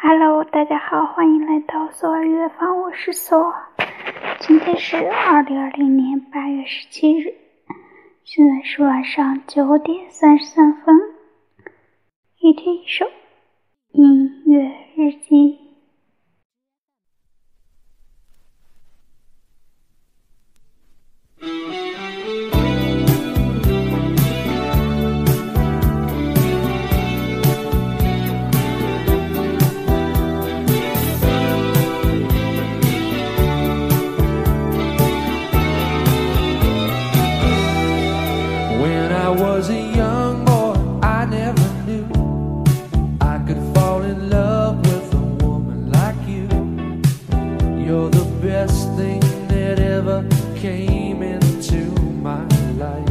哈喽大家好欢迎来到索尔乐方我是索尔今天是二零二零年八月十七日现在是晚上九点三十三分。一天一首音乐日记。came into my life.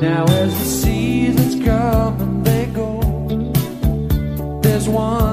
Now, as the seasons come and they go, there's one.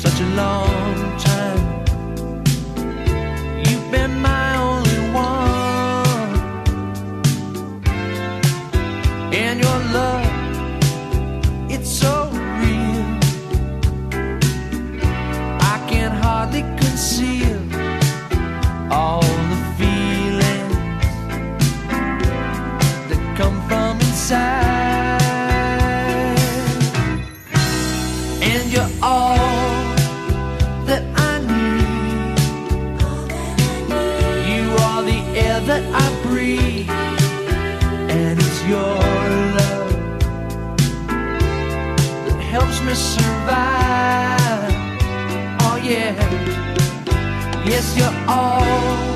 such a long time. You've been my helps survive. Oh yeah, yes, you're all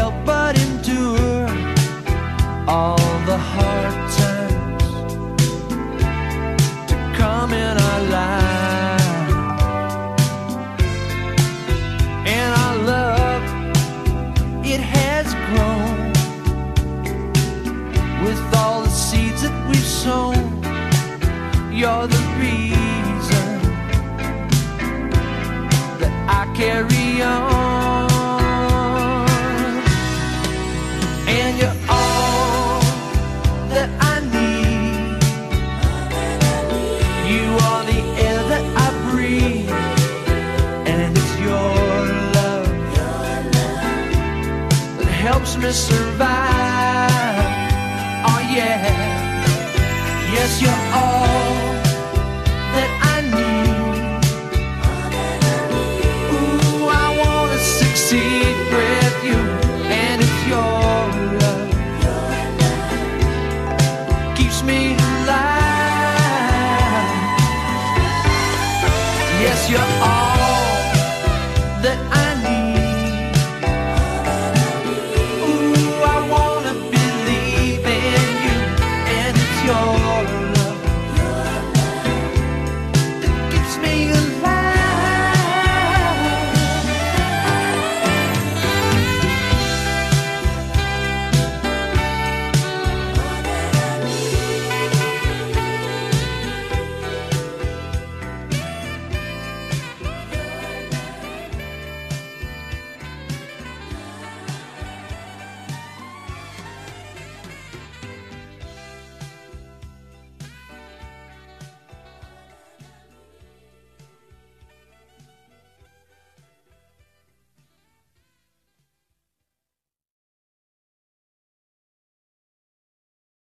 help but endure all the hard times to come in our life. And our love, it has grown with all the seeds that we've sown. You're the reason that I carry on. Me survive. Oh, yeah. Yes, you're all that I need. Ooh, I wanna succeed with you, and your love keeps me